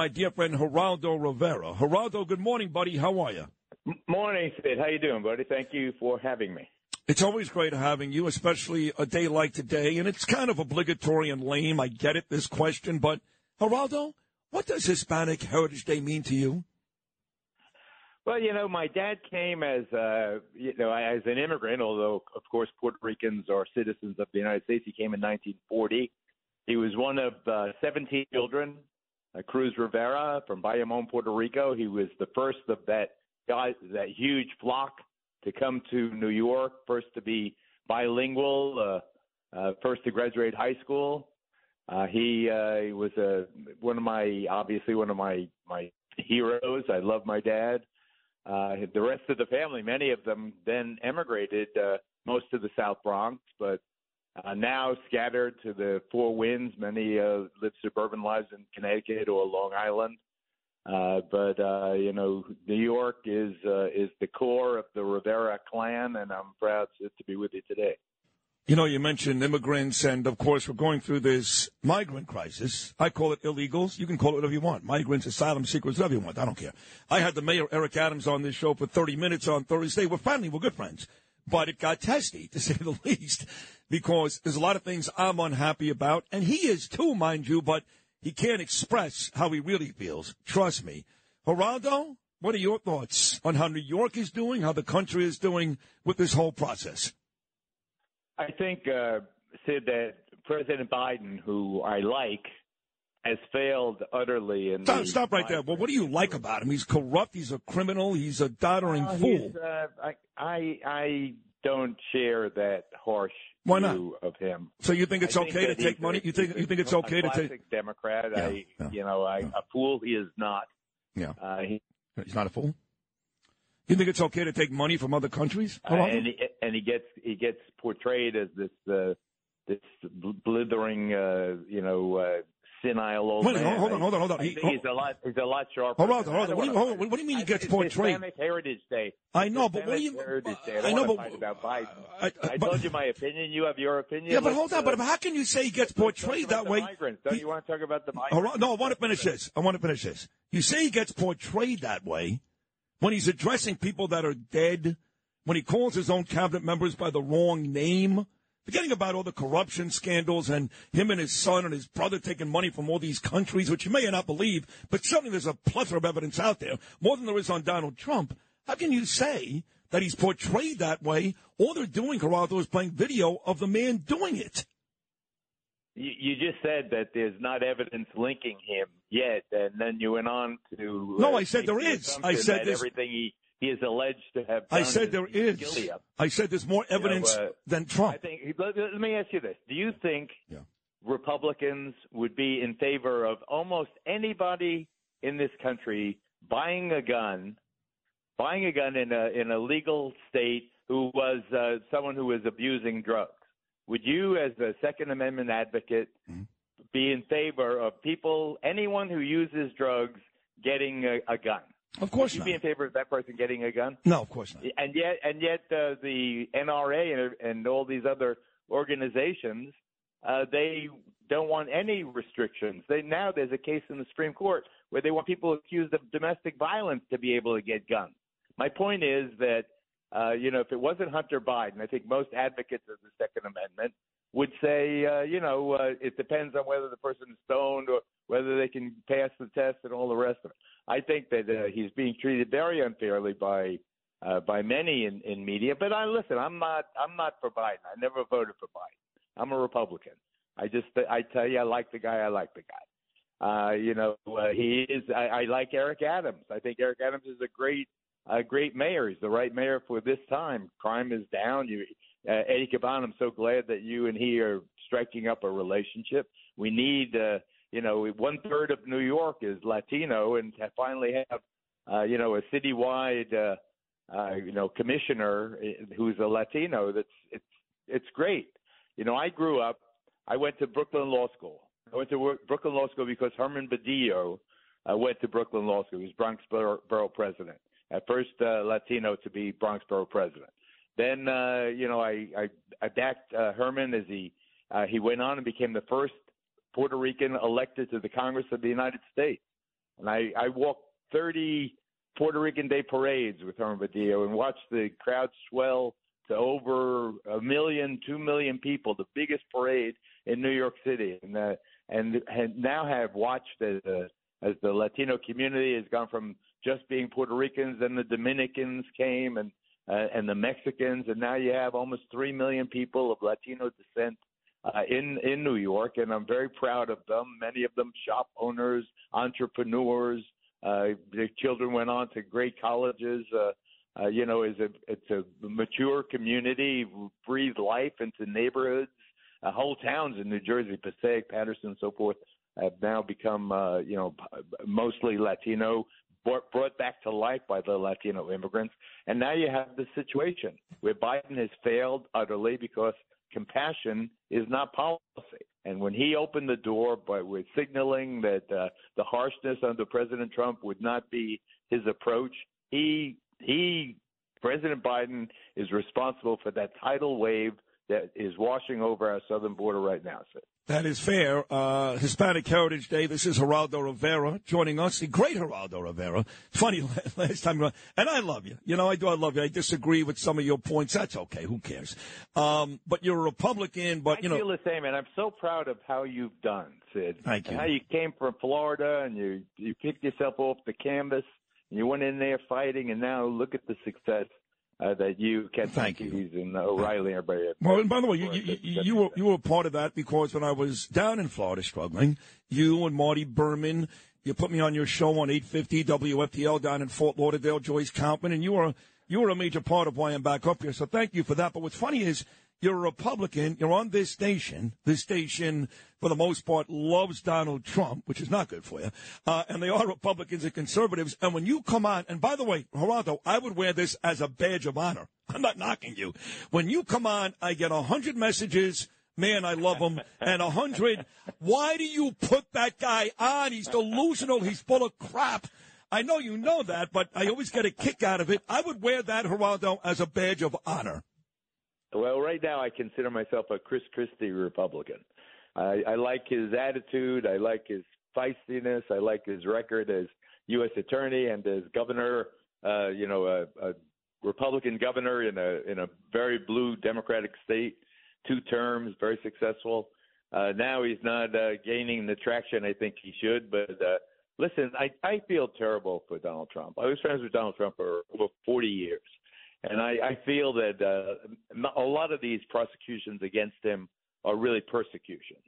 my dear friend Geraldo Rivera. Geraldo, good morning, buddy. How are you? Morning, Sid. How you doing, buddy? Thank you for having me. It's always great having you, especially a day like today. And it's kind of obligatory and lame. I get it, this question. But, Geraldo, what does Hispanic Heritage Day mean to you? Well, you know, my dad came as, uh, you know, as an immigrant, although, of course, Puerto Ricans are citizens of the United States. He came in 1940. He was one of uh, 17 children. Uh, Cruz Rivera from Bayamon, Puerto Rico. He was the first of that guys, that huge flock to come to New York, first to be bilingual, uh, uh, first to graduate high school. Uh, he, uh, he was a one of my obviously one of my my heroes. I love my dad. Uh, the rest of the family, many of them, then emigrated uh, most to the South Bronx, but uh, now scattered to the four winds. Many uh, live suburban lives in Connecticut or Long Island. Uh, but uh, you know, New York is uh, is the core of the Rivera clan, and I'm proud to, to be with you today. You know, you mentioned immigrants, and of course, we're going through this migrant crisis. I call it illegals. You can call it whatever you want. Migrants, asylum seekers, whatever you want. I don't care. I had the mayor, Eric Adams, on this show for 30 minutes on Thursday. We're finally, we're good friends. But it got testy, to say the least, because there's a lot of things I'm unhappy about, and he is too, mind you, but he can't express how he really feels. Trust me. Geraldo, what are your thoughts on how New York is doing, how the country is doing with this whole process? I think, uh, Sid, that President Biden, who I like, has failed utterly. In stop, stop right there. Well, what do you like about him? He's corrupt. He's a criminal. He's a doddering uh, fool. Uh, I, I, I don't share that harsh Why not? view of him. So you think it's I okay to take money? You think you think it's okay to take? Democrat. Yeah, I, yeah, you know, I, yeah. a fool he is not. Yeah, Uh, he, he's not a fool. You think it's okay to take money from other countries? uh, and he, and he gets he gets portrayed as this uh, this blithering, uh, you know, uh, senile old Wait, man. hold on, hold on, hold on. He- think he's a lot he's a lot sharper. Hold on, hold on. What do you, hold on. What do you mean he gets portrayed? Hispanic Heritage Day. I know, but what do you? Heritage Day. I, I know, but about Biden. I, I but- told you my opinion. You have your opinion. Yeah, but hold on. But how can you say he gets portrayed that way? Migrants. Don't He- you want to talk about the migrants? No, I want to finish this. I want to finish this. You say he gets portrayed that way when he's addressing people that are dead, when he calls his own cabinet members by the wrong name, forgetting about all the corruption scandals and him and his son and his brother taking money from all these countries, which you may or not believe, but certainly there's a plethora of evidence out there, more than there is on Donald Trump. How can you say that he's portrayed that way? All they're doing, Geraldo, is playing video of the man doing it. You, you just said that there's not evidence linking him yet, and then you went on to. No, uh, I said there the is. I said everything he he is alleged to have. I said there is. I said there's more evidence uh, than I Trump. think. Let, let me ask you this: Do you think Yeah. Republicans would be in favor of almost anybody in this country buying a gun, buying a gun in a in a legal state who was uh, someone who was abusing drugs? Would you, as a Second Amendment advocate, Mhm. be in favor of people, anyone who uses drugs, getting a, a gun? Of course Would you not. be in favor of that person getting a gun? No, of course not. and yet and yet uh, the NRA and, and all these other organizations uh, they don't want any restrictions. They now there's a case in the Supreme Court where they want people accused of domestic violence to be able to get guns. My point is that uh, you know if it wasn't Hunter Biden, I think most advocates of the Second Amendment would say uh, you know uh, it depends on whether the person is stoned or whether they can pass the test and all the rest of it. I think that uh, he's being treated very unfairly by uh, by many in, in media. But I listen. I'm not. I'm not for Biden. I never voted for Biden. I'm a Republican. I just. I tell you, I like the guy. I like the guy. Uh, you know, uh, he is. I, I like Eric Adams. I think Eric Adams is a great, a great mayor. He's the right mayor for this time. Crime is down. You, uh, Eddie Caban. I'm so glad that you and he are striking up a relationship. We need. Uh, you know, one third of New York is Latino, and finally have, uh, you know, a citywide, uh, uh, you know, commissioner uh, who's a Latino. That's it's it's great. You know, I grew up. I went to Brooklyn Law School. I went to Brooklyn Law School because Herman Badillo uh, went to Brooklyn Law School. He was Bronx Borough, Borough president. At first, uh, Latino to be Bronx Borough president. Then, uh, you know, I I, I backed uh, Herman as he uh, he went on and became the first Puerto Rican elected to the Congress of the United States. And I, I walked 30 Puerto Rican Day parades with Herman Badillo and watched the crowd swell to over a million, two million people, the biggest parade in New York City, and uh, and, and now have watched as uh, as the Latino community has gone from just being Puerto Ricans, then the Dominicans came, and uh, and the Mexicans, and now you have almost three million people of Latino descent uh, in in New York, and I'm very proud of them. Many of them shop owners, entrepreneurs. Uh, their children went on to great colleges. Uh, uh, you know, is a it's a mature community, breathe life into neighborhoods. Uh, whole towns in New Jersey, Passaic, Paterson, and so forth, have now become uh, you know mostly Latino, brought, brought back to life by the Latino immigrants. And now you have the situation where Biden has failed utterly because compassion is not policy. And when he opened the door by with signaling that uh, the harshness under President Trump would not be his approach, he he President Biden is responsible for that tidal wave that is washing over our southern border right now. Sir. That is fair. Uh, Hispanic Heritage Day. This is Geraldo Rivera joining us, the great Geraldo Rivera. Funny last time, around. and I love you. You know, I do. I love you. I disagree with some of your points. That's okay. Who cares? Um, but you're a Republican. But you I know, feel the same, and I'm so proud of how you've done, Sid. Thank you. How you came from Florida and you you picked yourself off the canvas. And you went in there fighting, and now look at the success uh, that you, Ken Thank you. and O'Reilly, and everybody. Well, and by the way, you, you, you, you were you were part of that because when I was down in Florida struggling, you and Marty Berman, you put me on your show on 850 WFTL down in Fort Lauderdale, Joyce Kaufman, and you were you were a major part of why I'm back up here. So thank you for that. But what's funny is you're a Republican. You're on this station. This station, for the most part, loves Donald Trump, which is not good for you. Uh, and they are Republicans and conservatives. And when you come on, and by the way, Geraldo, I would wear this as a badge of honor. I'm not knocking you. When you come on, I get a hundred messages. Man, I love him. And a hundred. Why do you put that guy on? He's delusional. He's full of crap. I know you know that, but I always get a kick out of it. I would wear that, Geraldo, as a badge of honor. Well, right now I consider myself a Chris Christie Republican. I, I like his attitude. I like his feistiness. I like his record as U.S. attorney and as governor. Uh, you know, a, a Republican governor in a in a very blue Democratic state, two terms, very successful. Uh, now he's not uh, gaining the traction I think he should. But uh, listen, I I feel terrible for Donald Trump. I was friends with Donald Trump for over 40 years. And I, I feel that uh, a lot of these prosecutions against him are really persecutions.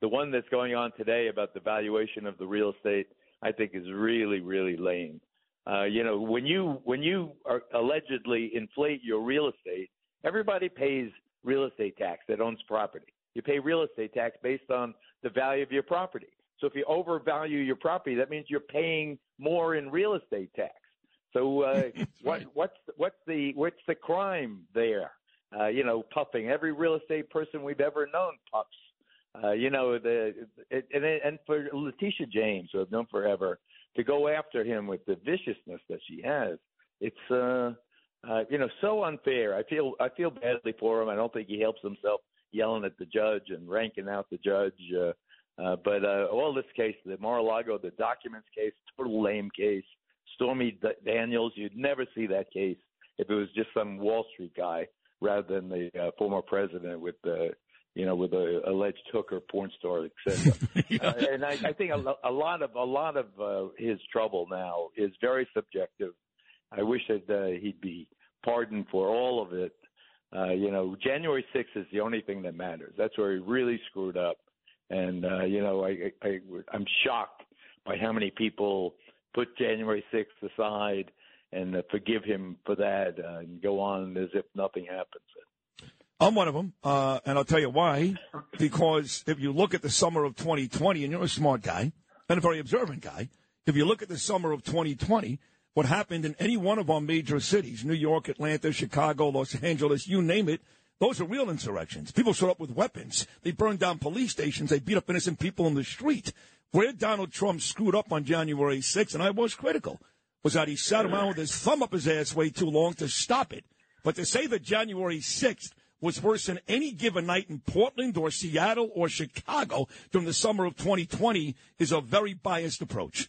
The one that's going on today about the valuation of the real estate, I think, is really, really lame. Uh, you know, when you when you are allegedly inflate your real estate, everybody pays real estate tax that owns property. You pay real estate tax based on the value of your property. So if you overvalue your property, that means you're paying more in real estate tax. So uh, what, what's what's the what's the crime there? Uh, you know, puffing. Every real estate person we've ever known puffs. Uh, you know, the it, and and for Letitia James, who I've known forever, to go after him with the viciousness that she has, it's uh, uh, you know so unfair. I feel I feel badly for him. I don't think he helps himself yelling at the judge and ranking out the judge. Uh, uh, but uh, all this case, the Mar-a-Lago, the documents case, total lame case. Stormy Daniels, you'd never see that case if it was just some Wall Street guy rather than the uh, former president with the, you know, with a alleged hooker, porn star, etc. yeah. uh, and I, I think a, a lot of a lot of uh, his trouble now is very subjective. I wish that uh, he'd be pardoned for all of it. Uh, you know, January 6th is the only thing that matters. That's where he really screwed up. And uh, you know, I, I I'm shocked by how many people put January 6th aside and uh, forgive him for that uh, and go on as if nothing happens. I'm one of them, uh, and I'll tell you why. Because if you look at the summer of 2020, and you're a smart guy and a very observant guy, if you look at the summer of 2020, what happened in any one of our major cities, New York, Atlanta, Chicago, Los Angeles, you name it, those are real insurrections. People showed up with weapons. They burned down police stations. They beat up innocent people in the street. Where Donald Trump screwed up on January 6th, and I was critical, was that he sat around with his thumb up his ass way too long to stop it. But to say that January 6th was worse than any given night in Portland or Seattle or Chicago during the summer of 2020 is a very biased approach.